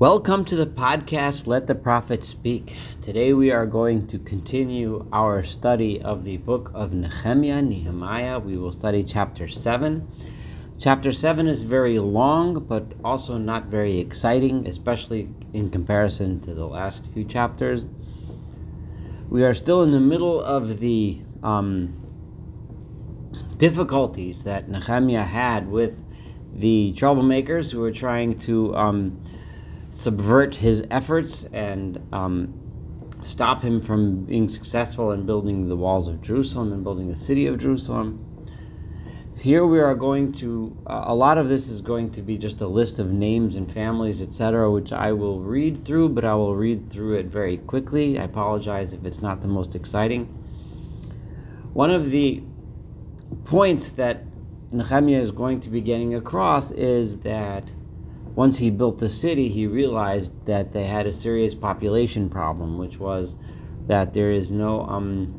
Welcome to the podcast Let the Prophet Speak. Today we are going to continue our study of the book of Nehemiah, Nehemiah. We will study chapter 7. Chapter 7 is very long, but also not very exciting, especially in comparison to the last few chapters. We are still in the middle of the um, difficulties that Nehemiah had with the troublemakers who were trying to. Um, subvert his efforts and um, stop him from being successful in building the walls of Jerusalem and building the city of Jerusalem. Here we are going to, uh, a lot of this is going to be just a list of names and families, etc., which I will read through, but I will read through it very quickly. I apologize if it's not the most exciting. One of the points that Nehemiah is going to be getting across is that once he built the city, he realized that they had a serious population problem, which was that there is no um,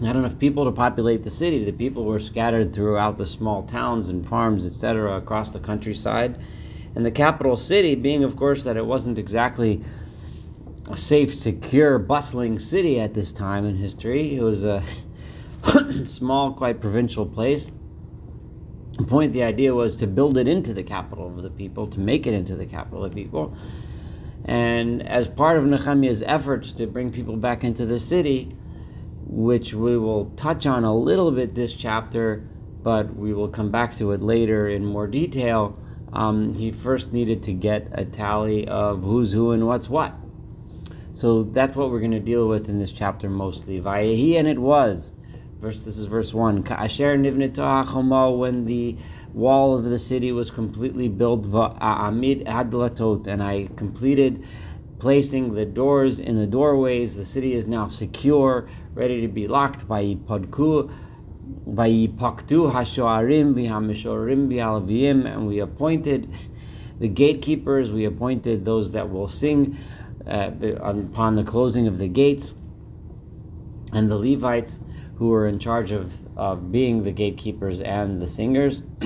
not enough people to populate the city. The people were scattered throughout the small towns and farms, etc., across the countryside. And the capital city, being, of course, that it wasn't exactly a safe, secure, bustling city at this time in history, it was a small, quite provincial place the point, the idea was to build it into the capital of the people, to make it into the capital of the people. And as part of Nehemiah's efforts to bring people back into the city, which we will touch on a little bit this chapter, but we will come back to it later in more detail. Um, he first needed to get a tally of who's who and what's what. So that's what we're going to deal with in this chapter mostly. Vayehi, and it was Verse, this is verse 1. Ka'asher nivnita when the wall of the city was completely built, va'amid adlatot, and I completed placing the doors in the doorways. The city is now secure, ready to be locked by Padku. Vayipaktu hashoarim v'hamishorim v'alavim, and we appointed the gatekeepers, we appointed those that will sing uh, upon the closing of the gates, and the Levites who were in charge of, of being the gatekeepers and the singers.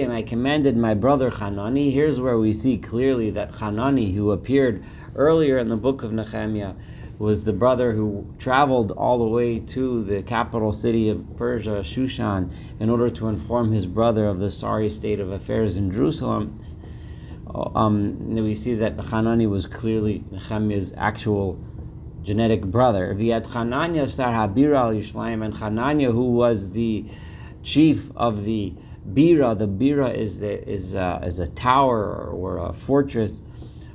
and I commanded my brother Hanani. Here's where we see clearly that Hanani, who appeared earlier in the book of Nehemiah, was the brother who traveled all the way to the capital city of Persia, Shushan, in order to inform his brother of the sorry state of affairs in Jerusalem. Um, we see that Hanani was clearly Nehemiah's actual genetic brother. Viat Hananya star Habira al and Hananya, who was the chief of the Bira. The Bira is the, is uh, is a tower or a fortress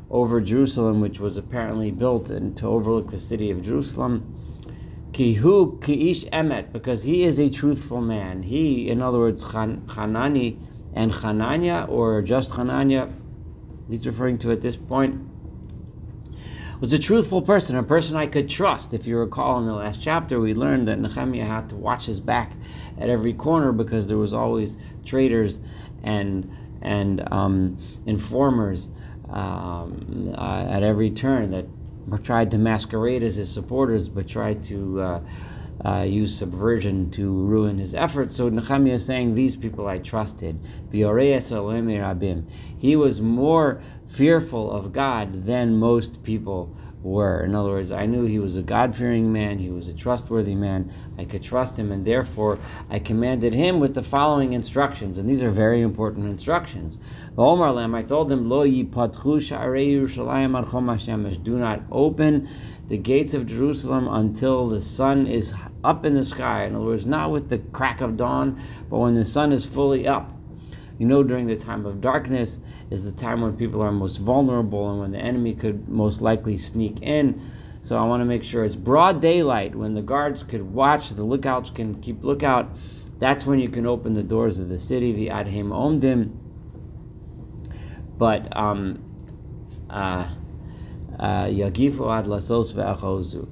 over Jerusalem, which was apparently built and to overlook the city of Jerusalem. Kihu kiish emet, because he is a truthful man. He, in other words, Hanani and Hananya, or just Hananya, he's referring to at this point was a truthful person, a person I could trust. If you recall in the last chapter, we learned that Nehemiah had to watch his back at every corner because there was always traitors and and um, informers um, uh, at every turn that tried to masquerade as his supporters, but tried to uh, uh, use subversion to ruin his efforts. So Nehemiah is saying, These people I trusted. He was more fearful of God than most people were. In other words, I knew he was a God fearing man, he was a trustworthy man, I could trust him, and therefore I commanded him with the following instructions, and these are very important instructions. The Omar Lam, I told them, Lo do not open the gates of Jerusalem until the sun is up in the sky. In other words, not with the crack of dawn, but when the sun is fully up. You know, during the time of darkness is the time when people are most vulnerable and when the enemy could most likely sneak in. So I want to make sure it's broad daylight when the guards could watch, the lookouts can keep lookout. That's when you can open the doors of the city, the Adhem Omdim. But um, uh, uh, ad lasos ve'achozu.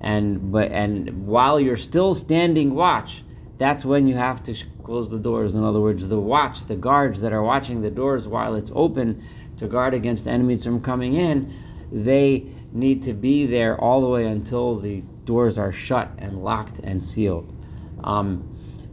And but and while you're still standing watch, that's when you have to close the doors. In other words, the watch, the guards that are watching the doors while it's open to guard against enemies from coming in, they need to be there all the way until the doors are shut and locked and sealed. Um,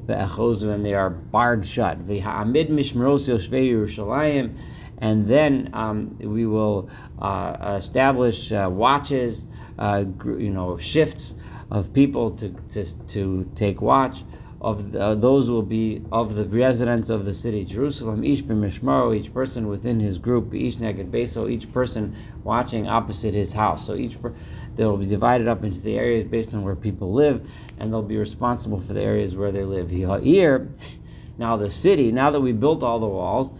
ve'echozu, and they are barred shut. Ve'ha'amid mishmeros yoshvei Yerushalayim, and then um, we will uh, establish uh, watches, uh, you know, shifts of people to, to, to take watch of the, uh, those will be of the residents of the city Jerusalem, each b'mishmaro, each person within his group, each neged beso, each person watching opposite his house. So each per, they will be divided up into the areas based on where people live, and they'll be responsible for the areas where they live. Here, now the city, now that we built all the walls,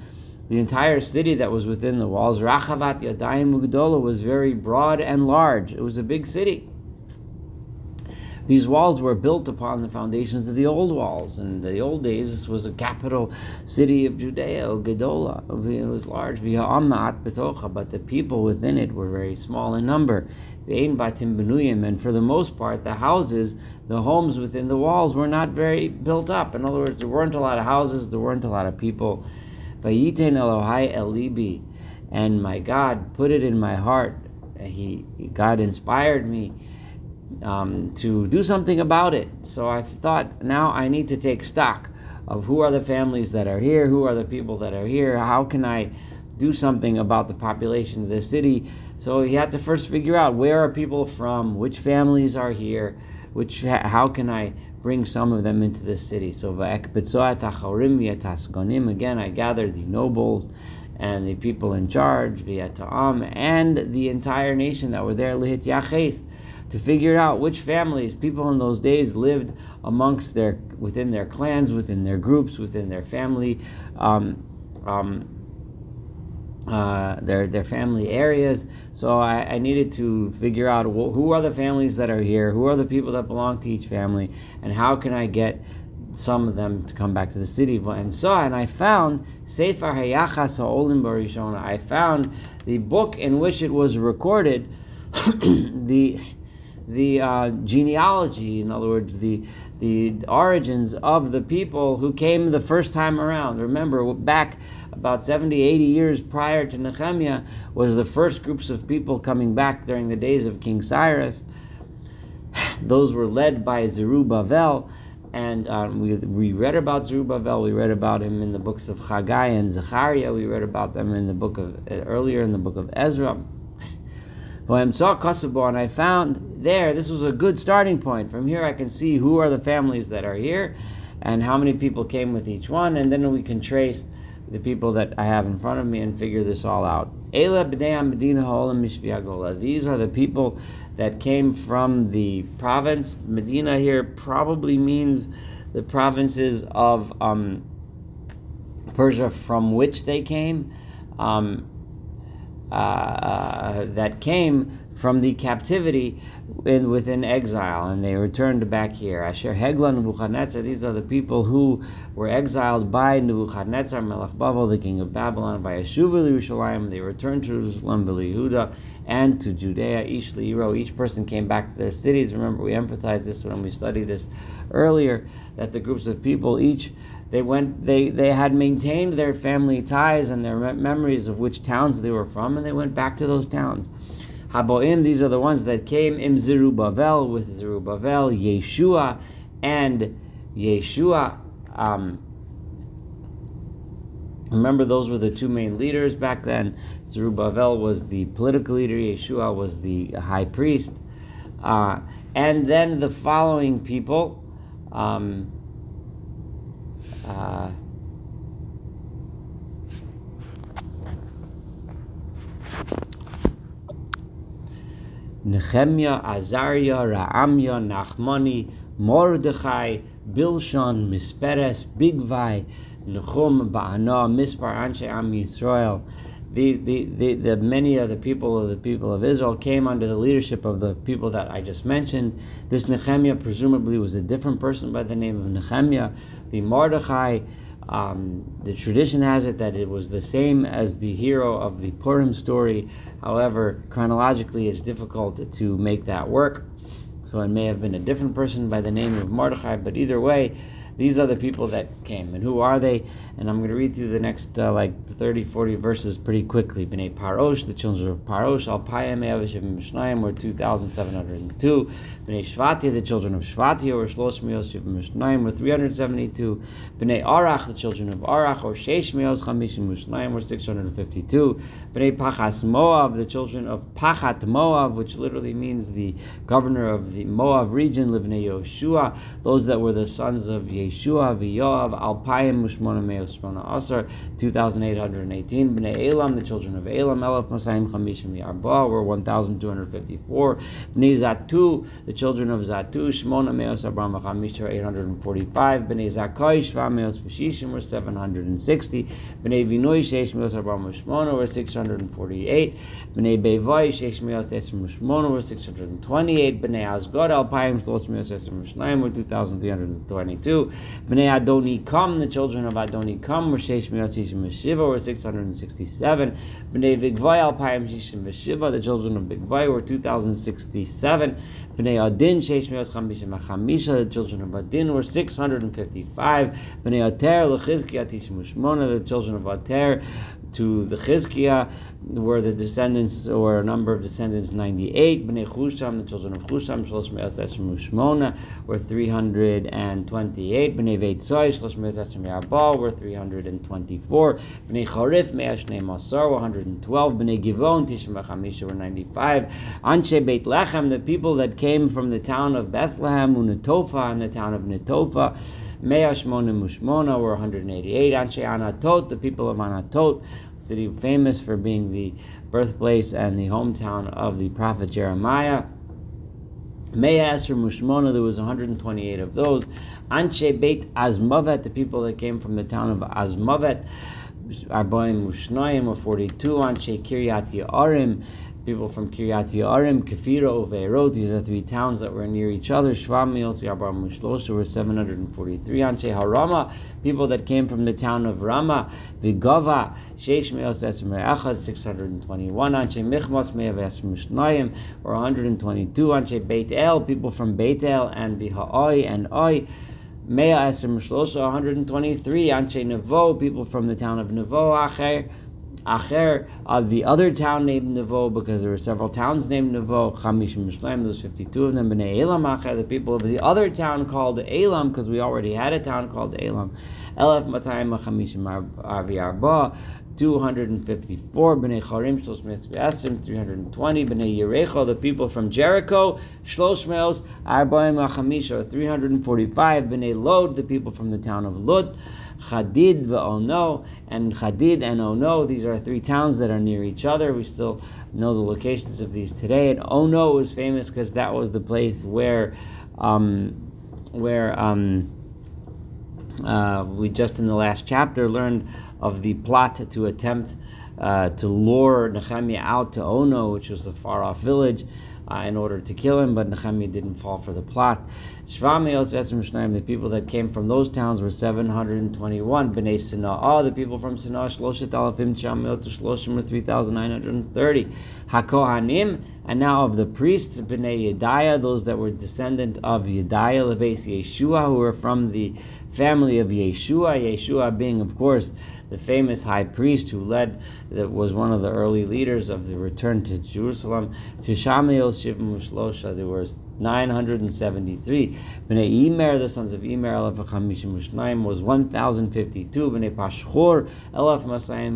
the entire city that was within the walls, Rachavat Yadayim Mugdola, was very broad and large. It was a big city. These walls were built upon the foundations of the old walls. In the old days, this was a capital city of Judea, Gedola. It was large, but the people within it were very small in number. And for the most part, the houses, the homes within the walls were not very built up. In other words, there weren't a lot of houses, there weren't a lot of people. And my God put it in my heart. He God inspired me um, to do something about it. So I thought now I need to take stock of who are the families that are here, who are the people that are here, how can I do something about the population of the city. So he had to first figure out where are people from, which families are here, which how can I bring some of them into the city. So again, I gathered the nobles and the people in charge, and the entire nation that were there, lihit yaches to figure out which families people in those days lived amongst their within their clans, within their groups, within their family. Um, um, uh, their their family areas. So I, I, needed to figure out who are the families that are here, who are the people that belong to each family, and how can I get some of them to come back to the city. Of so, and I found Sefer Hayachas Ha'olim Barishona. I found the book in which it was recorded. the the uh, genealogy, in other words, the the origins of the people who came the first time around. Remember, back about 70, 80 years prior to Nehemiah was the first groups of people coming back during the days of King Cyrus. Those were led by Zerubbabel, and um, we, we read about Zerubbabel. We read about him in the books of Haggai and Zechariah. We read about them in the book of earlier in the book of Ezra. And I found there, this was a good starting point. From here, I can see who are the families that are here and how many people came with each one, and then we can trace the people that I have in front of me and figure this all out. These are the people that came from the province. Medina here probably means the provinces of um, Persia from which they came. Um, Uh, uh, that came from the captivity in, within exile, and they returned back here. Asher Hegla Nebuchadnezzar, these are the people who were exiled by Nebuchadnezzar, Melech Babel, the king of Babylon, by Yeshuv Yerushalayim. They returned to Jerusalem, Yehuda, and to Judea, Ish Leiro. Each person came back to their cities. Remember, we emphasized this when we studied this earlier, that the groups of people each they went they, they had maintained their family ties and their memories of which towns they were from and they went back to those towns haboim these are the ones that came im zerubbabel with zerubbabel yeshua and yeshua um, remember those were the two main leaders back then. Zerubbabel was the political leader yeshua was the high priest. Uh, and then the following people um, uh, Nehemiah, Azariah, Raamya, Nachmani, Mordechai, Bilshon, Misperes, Bigvai, Nechum, Ba'ana, Mispar, Anshe Am Yisrael. The, the, the, the, many of the people of the people of Israel came under the leadership of the people that I just mentioned. This Nehemiah presumably was a different person by the name of Nehemiah. The Mordechai, um, the tradition has it that it was the same as the hero of the Purim story. However, chronologically, it's difficult to make that work. So it may have been a different person by the name of Mordechai, but either way, These are the people that came. And who are they? And I'm going to read through the next uh, like 30, 40 verses pretty quickly. Bnei Parosh, the children of Parosh, Alpayim, Avishim, Mishnayim were 2,702. Bnei Shvati, the children of Shvati, were Shlosh Mios, Mishnayim were 372. Bnei Arach, the children of Arach, or Sheish Mios, Chamishim, Mishnayim were 652. Bnei Pachas Moav, the children of Pachat Moav, which literally means the governor of the Moav region, Livnei Yoshua, those that were the sons of Yeshua, V'Yoav, Alpayim, Mushmona Shmona Asar, 2,818. Bnei Elam, the children of Elam, Elef Masayim, Chamishim, Yarba, were 1,254. Bnei Zatu, the children of Zatu, Shmona Meos, Abram, Chamish, 845. Bnei Zakai, Shva Meos, Vashishim, were 760. Bnei Vinoi, Sheish Meos, Abram, Shmona, were 648. Bnei Bevai, Sheish Meos, Esrim, Shmona, were 628. Bnei Asgod, Alpayim, Shlos Meos, Esrim, Shnaim, were 2,322. Bnei Adoni Kam, the children of Adoni Kam, were Sheish Meos, Shishim, Shiva, were 667. Bnei Vigvai, Alpayim, Shishim, Shiva, the children of Bigvai, were 2,067. Bnei Adin, Sheish Meos, Chamishim, Chamisha, the children of Adin, were 655. Bnei Ater, Lechizkiah, Tishim, Shmona, the children of Ater, to the Chizkiah were the descendants, or a number of descendants, 98. Bnei Chusham, the children of Chusham, Shlosh Me'as Esrim Ushmona, were 328. Bnei Veitzoi, Shlosh Me'as Esrim Yarbal, were 324. Bnei Charif, Me'ash Nei Masar, were 112. Bnei Givon, Tishim Chamisha, were 95. Anshe Beit Lechem, the people that came from the town of Bethlehem, Unatofa, and the town of Netofa, Mushmona were 188. Anshe Anatot, the people of Anatot, city famous for being the birthplace and the hometown of the prophet Jeremiah. Mea Mushmona, there was 128 of those. Anshe Beit Azmavet, the people that came from the town of Azmavet, Arbaim Mushnoim were 42. Anshe Kiryat Ye'arim, people from Kiryat Ye'arim, Kefira, Uveirot, these are three towns that were near each other. Shvam Miotzi Arbar Mushlosha were 743. Anshe Harama, people that came from the town of Rama, Vigova, Sheish Meos Esmer Echad, 621. Anshe Michmos Meav Esmer Mishnayim or 122. Anshe Beit El, people from Beit El and Biha'oi and Oi. Mea Esmer Mishlosha, 123. Anshe Nevo, people from the town of Nevo, Acher. Acher, uh, the other town named Nevo, because there were several towns named Nevo, Chamishim Mishleim, there's 52 of them, Bnei Elam Acher, the people of the other town called Elam, because we already had a town called Elam, Elef Matayim Chamishim Arvi Arba, 254, Bnei Charim, Shlosh Meos V'Esrim, 320, Bnei Yerecho, the people from Jericho, Shlosh Meos, Arbaim Achamisha, 345, Bnei Lod, the people from the town of Lod, Chadid Ono, and Chadid and Ono. These are three towns that are near each other. We still know the locations of these today. And Ono was famous because that was the place where, um, where um, uh, we just in the last chapter learned of the plot to attempt uh, to lure Nehemiah out to Ono, which was a far off village. Uh, in order to kill him, but Nehemiah didn't fall for the plot. The people that came from those towns were 721. Bnei Sina'ah, the people from Sina'ah, Shloshet Alafim Chamiot Shloshim were 3,930. HaKohanim, and now of the priests, Bnei Yedaiah, those that were descendant of Yedaiah, Leves Yeshua, who were from the family of Yeshua, Yeshua being, of course, the famous high priest who led, that was one of the early leaders of the return to Jerusalem, to Shlosha, there was 973. Bnei Imer, the sons of Imer, Elef Chamishim was 1052. Bnei Pashchor, Elef Masayim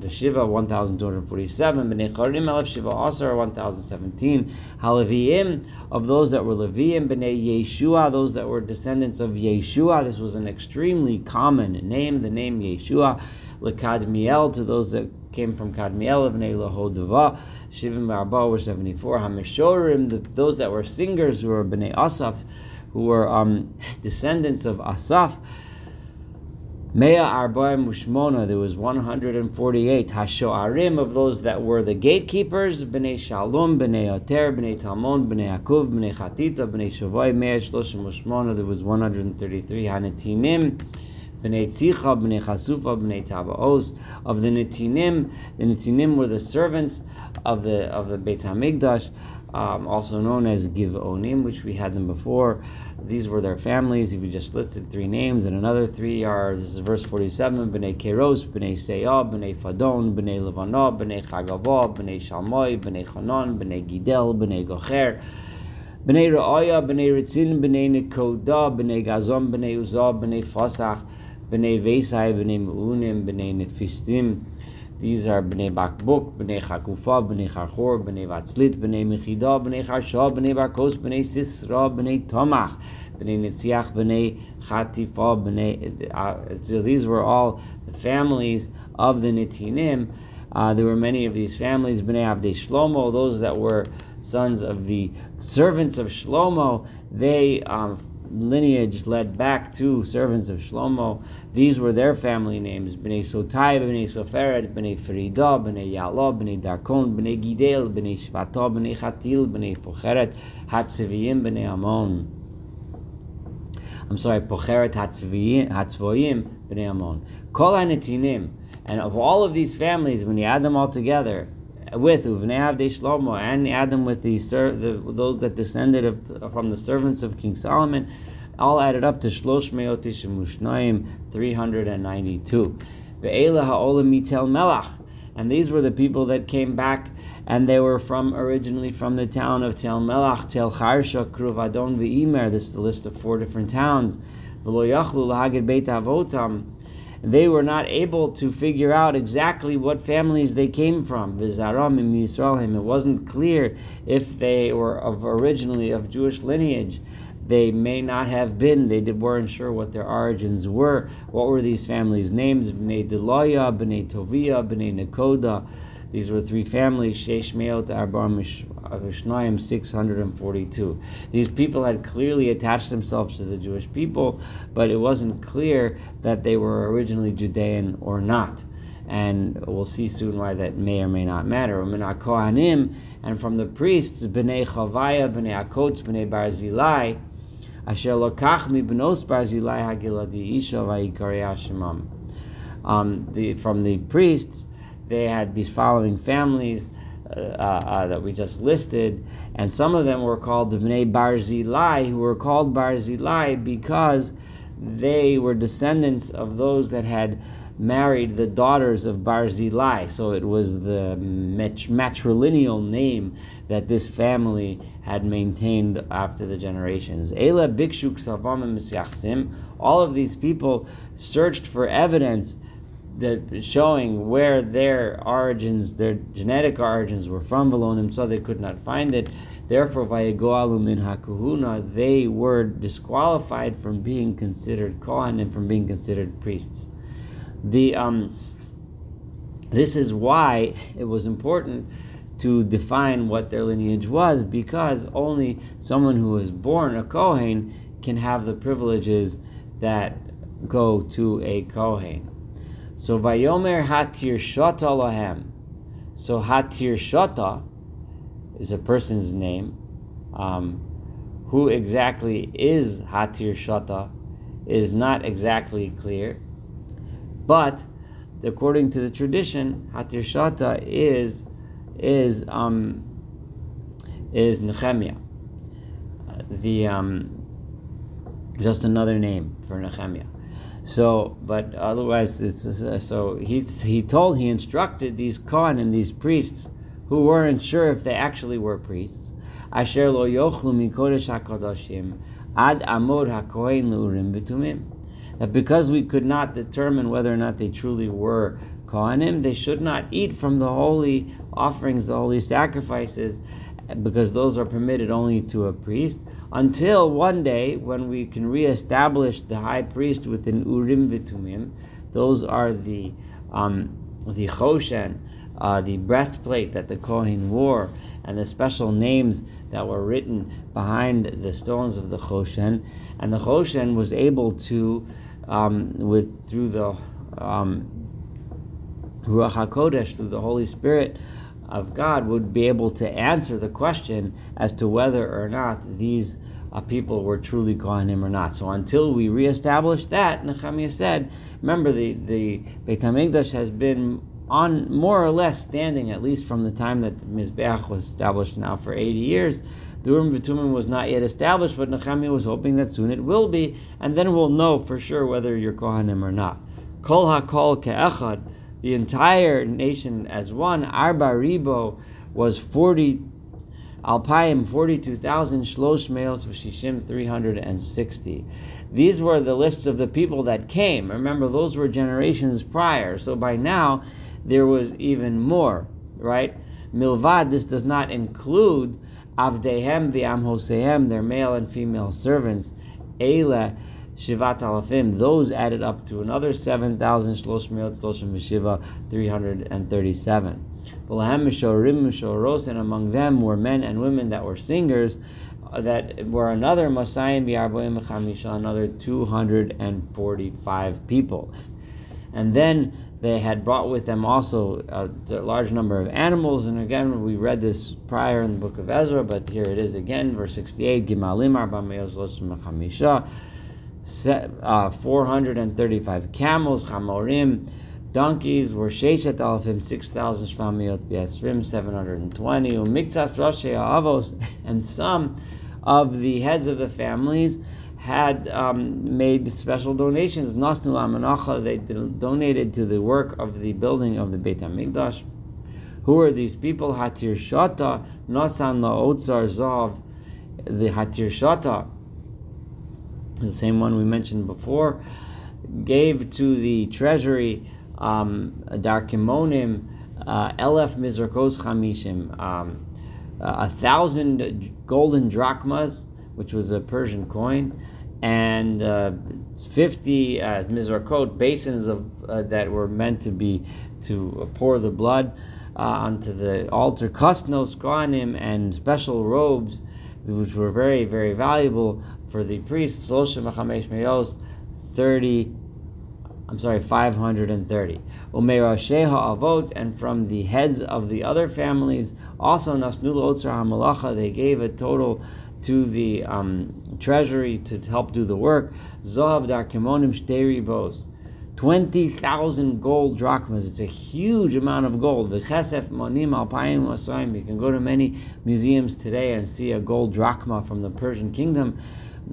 V'Shiva, 1247. Bnei Charim, Elef Shiva Asar, 1017. Haleviim, of those that were Leviim, Bnei Yeshua, those that were descendants of Yeshua. This was an extremely common name, the name Yeshua. Lekadmiel, to those that came from Kadmiel of Lahodava, Shivim Barba were 74, Hamishorim, the, those that were singers who were Bnei Asaf, who were um, descendants of Asaf, Mea Arbaim Mushmona, there was 148 Hashoarim of those that were the gatekeepers, Bnei Shalom, Bnei Oter, Bnei Talmon, Bnei Akub, Bnei Chatita, Bnei Shavai, Mea Shloshim Mushmona, there was 133 Hanatinim, Bnei Tzicha, Bnei Chasufa, Bnei. Of the Netinim, the Netinim were the servants of the of the Beit Hamikdash. um, also known as Givonim, which we had them before. These were their families. We just listed three names, and another three are this is verse 47 B'nai Keros, B'nai Seyah, B'nai Fadon, B'nai Levanah, B'nai Chagavah, B'nai Shalmoi, B'nai Chanan, B'nai Gidel, B'nai Gocher. B'nai Ra'aya, B'nai Ritzin, B'nai Nekoda, B'nai Gazon, B'nai Uzah, B'nai Fasach, B'nai Vesai, B'nai Meunim, B'nai Nefistim, these are Bnei Bakbuk, Bnei Chakufa, Bnei Chachor, Bnei Vatzlit, Bnei Mechida, Bnei Chashah, Bnei Barkos, Bnei Sisra, Bnei Tomach, Bnei Nitziach, Bnei Chatifa, Bnei. Uh, so these were all the families of the Nitinim. Uh, there were many of these families, Bnei Abdei Shlomo, those that were sons of the servants of Shlomo. They um, lineage led back to servants of Shlomo. These were their family names: Bnei Sotai, Bnei Soferet, Bnei Ferida, Bnei Ya'la, Bnei Darkon, Bnei Gidel, Bnei Shvata, Bnei Chatil, Bnei Pocheret, Hatziviyim, Bnei Amon. I'm sorry, Pocheret, Hatzvoyim, Bnei Amon. Kol HaNetinim. And of all of these families, when you add them all together, with Uvnei Avdei Shlomo and Adam with the, the, those that descended of, from the servants of King Solomon, all added up to Shlosh Meotish Mushnayim, 392. Ve'ela ha'olam mitel melach. And these were the people that came back, and they were from originally from the town of Tel Melach, Tel Charsha, Kruvadon, Ve'imer. This is the list of four different towns. V'lo yachlu lahagid beit avotam they were not able to figure out exactly what families they came from. It wasn't clear if they were of originally of Jewish lineage. They may not have been. They weren't sure what their origins were. What were these families' names? Bnei Deloya, Bnei Tovia, Bnei Nekoda. These were three families, Sheish Meot Arbar Mishnoim 642. These people had clearly attached themselves to the Jewish people, but it wasn't clear that they were originally Judean or not. And we'll see soon why that may or may not matter. Kohanim, and from the priests, Bnei Chavaya, Bnei Akot, Bnei Barzilai, Asher Lokach mi Bnos Barzilai Hagiladi Isha Vayikari Um, the, from the priests, they had these following families uh, uh, that we just listed, and some of them were called the Bnei Barzilai, who were called Barzilai because they were descendants of those that had married the daughters of Barzilai. So it was the matrilineal name that this family had maintained after the generations. Ela Bikshuk Savam All of these people searched for evidence that showing where their origins, their genetic origins were from Valonim, so they could not find it. Therefore, Vayegoalu min hakuhuna, they were disqualified from being considered Kohen and from being considered priests. The um, this is why it was important to define what their lineage was, because only someone who was born a Kohen can have the privileges that go to a Kohen. So Vayomer Hatir Shota Lahem. So Hatir Shota is a person's name. Um, who exactly is Hatir Shota is not exactly clear. But according to the tradition, Hatir Shota is is um, is Nehemiah. The um, just another name for Nehemiah. So, but otherwise, it's, uh, so he he told he instructed these and these priests, who weren't sure if they actually were priests, asher lo yochlu ad amod hakohen. That because we could not determine whether or not they truly were Kohanim, they should not eat from the holy offerings, the holy sacrifices, because those are permitted only to a priest until one day when we can reestablish the high priest within Urim Vitumim. Those are the um, the Choshen, uh, the breastplate that the Kohen wore, and the special names that were written behind the stones of the Choshen. And the Choshen was able to, um, with through the um, Ruach Hakodesh, through the Holy Spirit, of God would be able to answer the question as to whether or not these uh, people were truly Kohanim or not. So until we reestablish that, Nehemiah said, remember the, the Beit HaMikdash has been on more or less standing, at least from the time that Mizbeach was established now for 80 years. The Urim V'Tumim was not yet established, but Nehemiah was hoping that soon it will be, and then we'll know for sure whether you're Kohanim or not. Kol HaKol Ke'echad, the entire nation as one, Arba Ribo was 40 Alpayim 42,000, Shlosh Meos V'Shishim 360. These were the lists of the people that came. Remember, those were generations prior, so by now there was even more, right? Milvad, this does not include Avdehem v'Am Hosehem, their male and female servants. Eila Shivat Alafim, those added up to another 7,000, Shlosh Meot, Shloshim 337 and among them were men and women that were singers, uh, that were another Masayim Bi'arboim Chamisha, another 245 people. And then they had brought with them also a, large number of animals. And again, we read this prior in the book of Ezra, but here it is again, verse 68, Gimalim Arba uh, 435 camels, Chamorim, Donkeys were Sheshet Alfim, 6,000 Shvamiot Biasrim, 720, Umiktsas Roshei Avos, and some of the heads of the families had um, made special donations. Nasnu Amanacha, they donated to the work of the building of the Beit HaMikdash. Who are these people? Hatir Shata, Nasan La'otzar Zav, the Hatir Shata, the same one we mentioned before, gave to the treasury um, Darkimonim, uh, Elef Mizrakos Chamishim, um, a thousand golden drachmas, which was a Persian coin, and uh, 50 uh, Mizrakot basins of uh, that were meant to be to pour the blood uh, onto the altar, Kosnos, Kohanim, and special robes, which were very, very valuable for the priests, 30 I'm sorry, 530. Umeirasheha avot, and from the heads of the other families, also they gave a total to the um, treasury to help do the work. Zohav Darkimonim Shteri 20,000 gold drachmas. It's a huge amount of gold. Wasayim. You can go to many museums today and see a gold drachma from the Persian kingdom.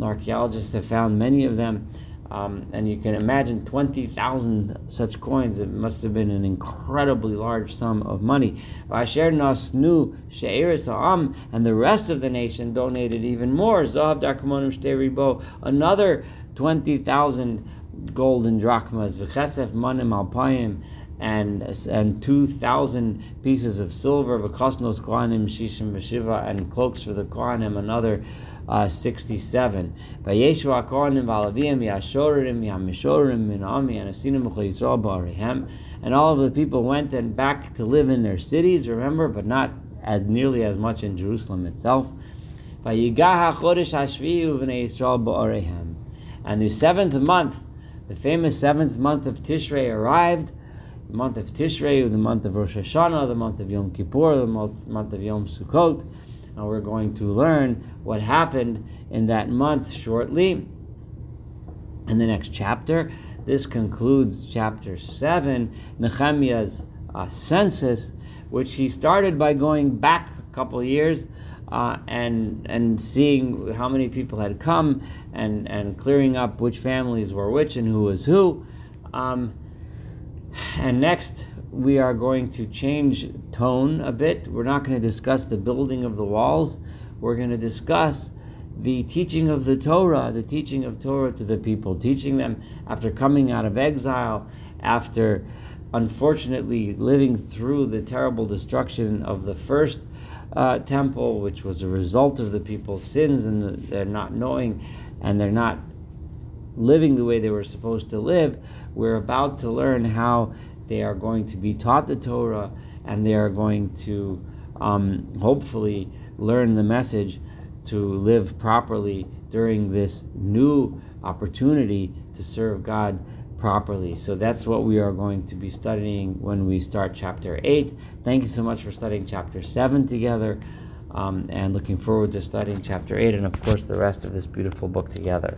Archaeologists have found many of them. Um, and you can imagine 20,000 such coins. It must have been an incredibly large sum of money. Vasher Nasnu She'eris Ha'am, and the rest of the nation donated even more. Zahav Darkamonim Shteribo, another 20,000 golden drachmas. V'chesef Manim Alpayim, and and two thousand pieces of silver, v'kosnos kohanim shishim v'shiva, and cloaks for the kohanim, another uh, 67. Vayeshu HaKohanim v'alavim yashorim yamishorim minami and all of the people went and back to live in their cities, remember, but not as nearly as much in Jerusalem itself. And the seventh month, the famous seventh month of Tishrei arrived, the month of Tishrei, the month of Rosh Hashanah, the month of Yom Kippur, the month of Yom Sukkot. And we're going to learn what happened in that month shortly in the next chapter. This concludes chapter 7, Nehemiah's uh, census, which he started by going back a couple years uh, and and seeing how many people had come and, and clearing up which families were which and who was who. Um, and next, we are going to change tone a bit. We're not going to discuss the building of the walls. We're going to discuss the teaching of the Torah, the teaching of Torah to the people, teaching them after coming out of exile, after unfortunately living through the terrible destruction of the first uh, temple, which was a result of the people's sins and they're not knowing and they're not living the way they were supposed to live. We're about to learn how they are going to be taught the Torah and they are going to um, hopefully learn the message to live properly during this new opportunity to serve God properly. So that's what we are going to be studying when we start chapter 8. Thank you so much for studying chapter 7 together um, and looking forward to studying chapter 8 and, of course, the rest of this beautiful book together.